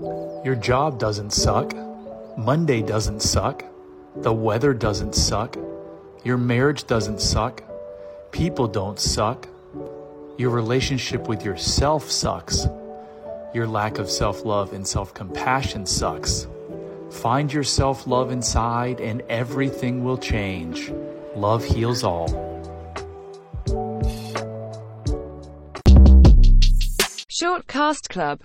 Your job doesn't suck. Monday doesn't suck. The weather doesn't suck. Your marriage doesn't suck. People don't suck. Your relationship with yourself sucks. Your lack of self love and self compassion sucks. Find your self love inside, and everything will change. Love heals all. Shortcast Club